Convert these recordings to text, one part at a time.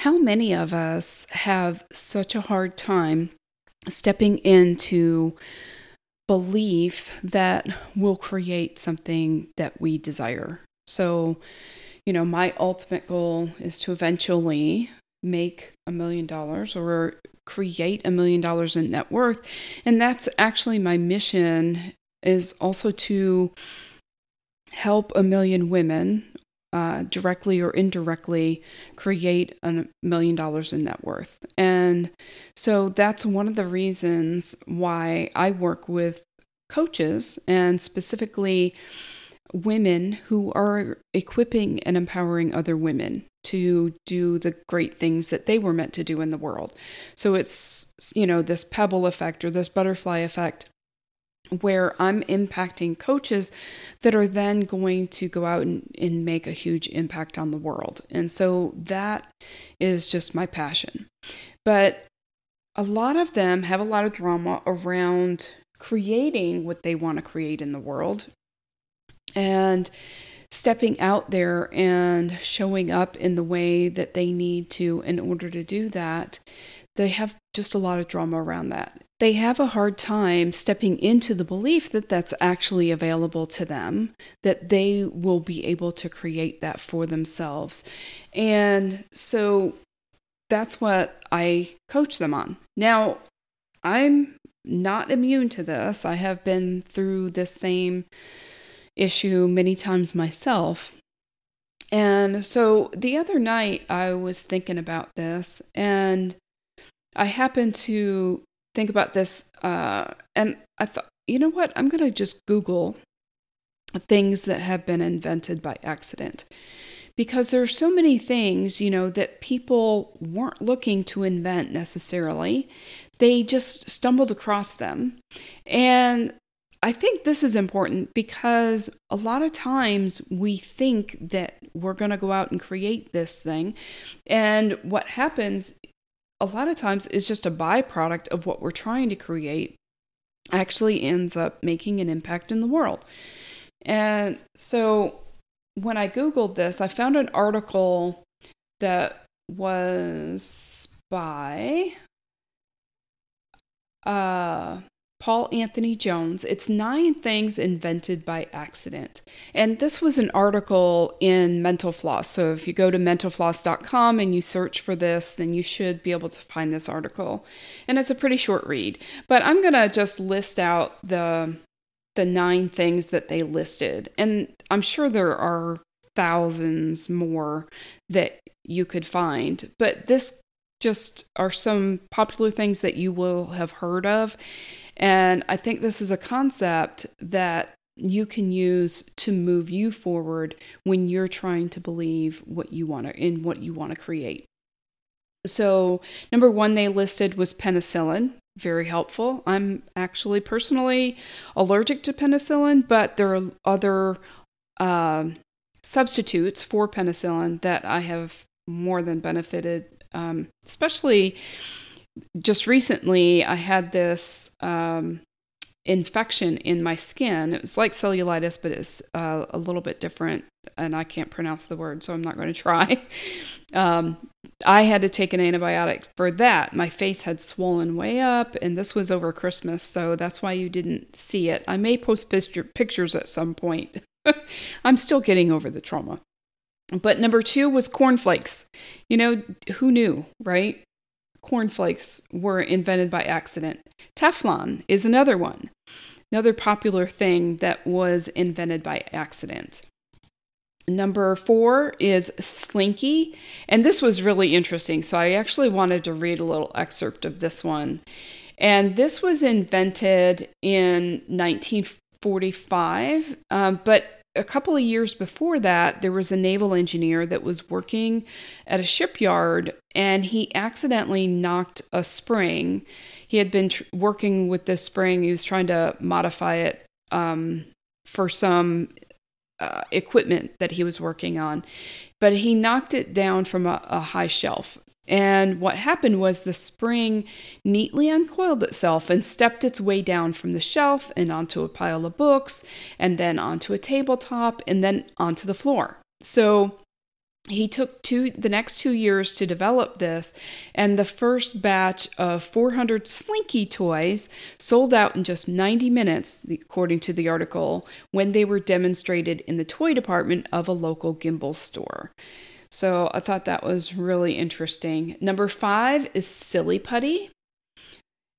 how many of us have such a hard time stepping into belief that will create something that we desire? So, you know, my ultimate goal is to eventually make a million dollars or create a million dollars in net worth. And that's actually my mission is also to help a million women uh, directly or indirectly create a million dollars in net worth. And so that's one of the reasons why I work with coaches and specifically women who are equipping and empowering other women to do the great things that they were meant to do in the world. So it's, you know, this pebble effect or this butterfly effect where I'm impacting coaches that are then going to go out and, and make a huge impact on the world. And so that is just my passion. But a lot of them have a lot of drama around creating what they want to create in the world and stepping out there and showing up in the way that they need to in order to do that, they have just a lot of drama around that. They have a hard time stepping into the belief that that's actually available to them, that they will be able to create that for themselves. And so that's what I coach them on. Now, I'm not immune to this. I have been through this same issue many times myself. And so the other night I was thinking about this and I happened to think about this uh, and I thought, you know what? I'm going to just Google things that have been invented by accident because there's so many things, you know, that people weren't looking to invent necessarily. They just stumbled across them. And I think this is important because a lot of times we think that we're going to go out and create this thing. And what happens a lot of times is just a byproduct of what we're trying to create actually ends up making an impact in the world. And so when I Googled this, I found an article that was by uh Paul Anthony Jones. It's Nine Things Invented by Accident. And this was an article in Mental Floss. So if you go to mentalfloss.com and you search for this, then you should be able to find this article. And it's a pretty short read. But I'm going to just list out the the nine things that they listed. And I'm sure there are thousands more that you could find. But this just are some popular things that you will have heard of. And I think this is a concept that you can use to move you forward when you're trying to believe what you want to in what you want to create. So, number 1 they listed was penicillin, very helpful. I'm actually personally allergic to penicillin, but there are other uh, substitutes for penicillin that I have more than benefited, um, especially just recently, I had this um, infection in my skin. It was like cellulitis, but it's uh, a little bit different, and I can't pronounce the word, so I'm not going to try. um, I had to take an antibiotic for that. My face had swollen way up, and this was over Christmas, so that's why you didn't see it. I may post picture, pictures at some point. I'm still getting over the trauma. But number two was cornflakes. You know, who knew, right? Cornflakes were invented by accident. Teflon is another one, another popular thing that was invented by accident. Number four is Slinky, and this was really interesting. So I actually wanted to read a little excerpt of this one. And this was invented in 1945, um, but a couple of years before that, there was a naval engineer that was working at a shipyard and he accidentally knocked a spring. He had been tr- working with this spring, he was trying to modify it um, for some uh, equipment that he was working on, but he knocked it down from a, a high shelf. And what happened was the spring neatly uncoiled itself and stepped its way down from the shelf and onto a pile of books, and then onto a tabletop, and then onto the floor. So he took two the next two years to develop this and the first batch of 400 slinky toys sold out in just 90 minutes according to the article when they were demonstrated in the toy department of a local Gimbels store so i thought that was really interesting number five is silly putty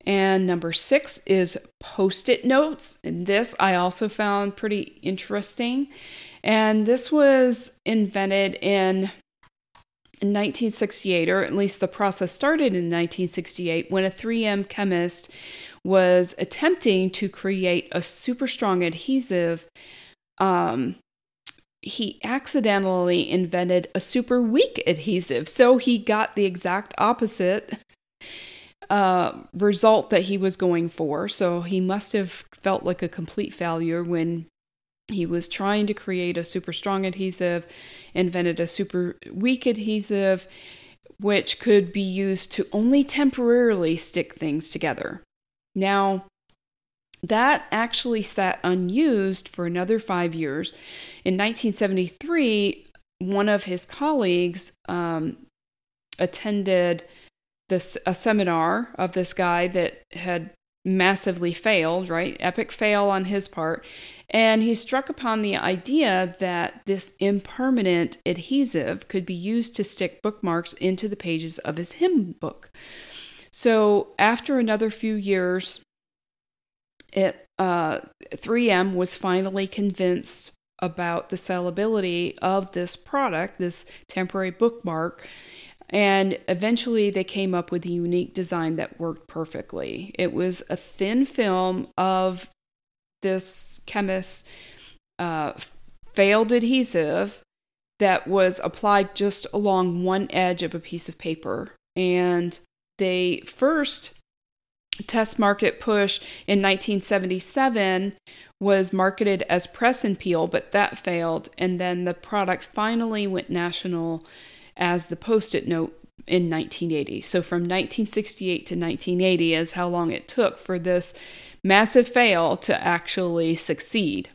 and number six is post it notes. And this I also found pretty interesting. And this was invented in in 1968, or at least the process started in 1968, when a 3M chemist was attempting to create a super strong adhesive. Um, he accidentally invented a super weak adhesive. So he got the exact opposite uh, result that he was going for. So he must have felt like a complete failure when he was trying to create a super strong adhesive, invented a super weak adhesive, which could be used to only temporarily stick things together. Now, that actually sat unused for another five years. In 1973, one of his colleagues um, attended this a seminar of this guy that had massively failed, right? Epic fail on his part. And he struck upon the idea that this impermanent adhesive could be used to stick bookmarks into the pages of his hymn book. So after another few years, it, uh, 3M was finally convinced about the sellability of this product, this temporary bookmark, and eventually they came up with a unique design that worked perfectly. It was a thin film of this chemist's uh, failed adhesive that was applied just along one edge of a piece of paper. And they first test market push in 1977 was marketed as press and peel, but that failed. And then the product finally went national as the post it note in 1980. So from 1968 to 1980 is how long it took for this massive fail to actually succeed.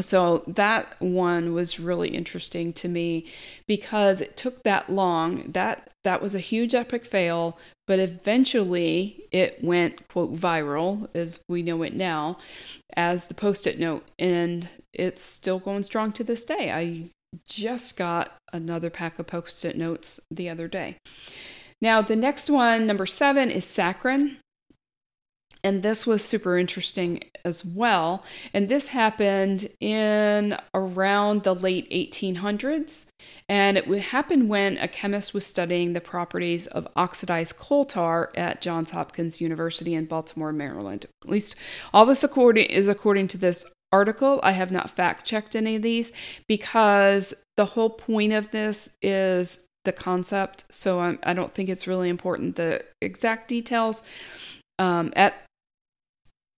So that one was really interesting to me because it took that long. That that was a huge epic fail, but eventually it went quote viral as we know it now as the post-it note and it's still going strong to this day. I just got another pack of post it notes the other day. Now, the next one, number seven, is saccharin. And this was super interesting as well. And this happened in around the late 1800s. And it happened when a chemist was studying the properties of oxidized coal tar at Johns Hopkins University in Baltimore, Maryland. At least all this according, is according to this article. I have not fact checked any of these because the whole point of this is the concept. So I'm, I do not think it's really important the exact details. Um, at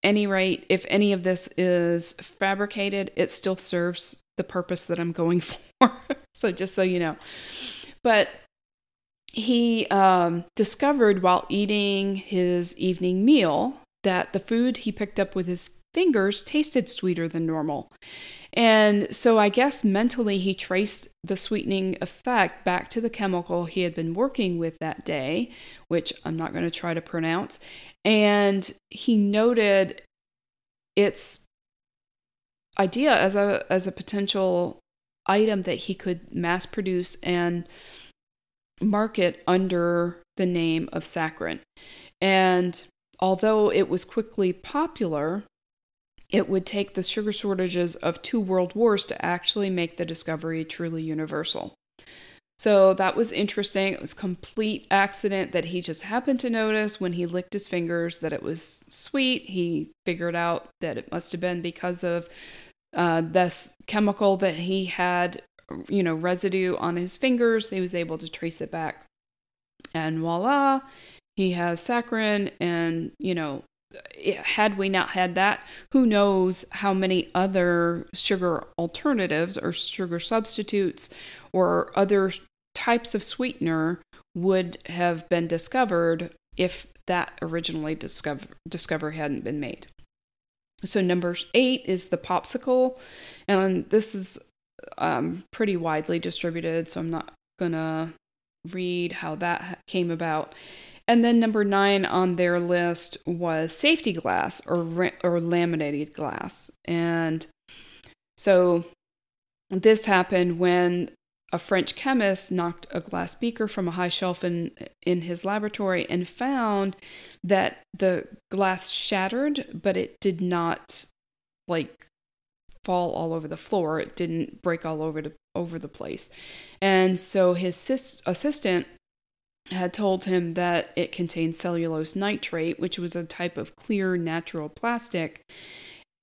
any rate, if any of this is fabricated, it still serves the purpose that I'm going for. so just so you know. But he um, discovered while eating his evening meal that the food he picked up with his fingers tasted sweeter than normal. And so I guess mentally he traced the sweetening effect back to the chemical he had been working with that day, which I'm not going to try to pronounce. And he noted its idea as a as a potential item that he could mass produce and market under the name of saccharin. And although it was quickly popular, it would take the sugar shortages of two world wars to actually make the discovery truly universal. So that was interesting. It was complete accident that he just happened to notice when he licked his fingers that it was sweet. He figured out that it must have been because of uh, this chemical that he had, you know, residue on his fingers. He was able to trace it back, and voila, he has saccharin, and you know, had we not had that, who knows how many other sugar alternatives or sugar substitutes or other types of sweetener would have been discovered if that originally discover, discovery hadn't been made. So, number eight is the popsicle. And this is um, pretty widely distributed, so I'm not gonna read how that came about. And then number nine on their list was safety glass or or laminated glass, and so this happened when a French chemist knocked a glass beaker from a high shelf in in his laboratory and found that the glass shattered, but it did not like fall all over the floor. It didn't break all over the over the place. And so his sis- assistant had told him that it contained cellulose nitrate, which was a type of clear natural plastic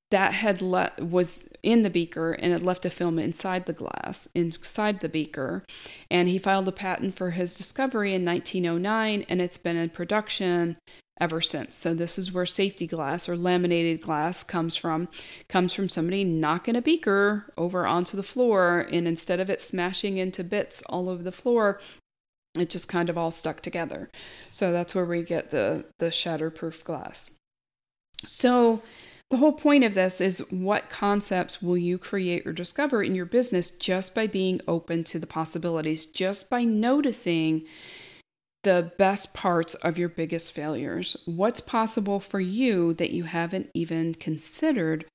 that had le- was in the beaker and had left a film inside the glass inside the beaker. And he filed a patent for his discovery in 1909 and it's been in production ever since. So this is where safety glass or laminated glass comes from. Comes from somebody knocking a beaker over onto the floor and instead of it smashing into bits all over the floor it just kind of all stuck together so that's where we get the the shatterproof glass so the whole point of this is what concepts will you create or discover in your business just by being open to the possibilities, just by noticing the best parts of your biggest failures. What's possible for you that you haven't even considered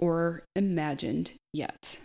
or imagined yet?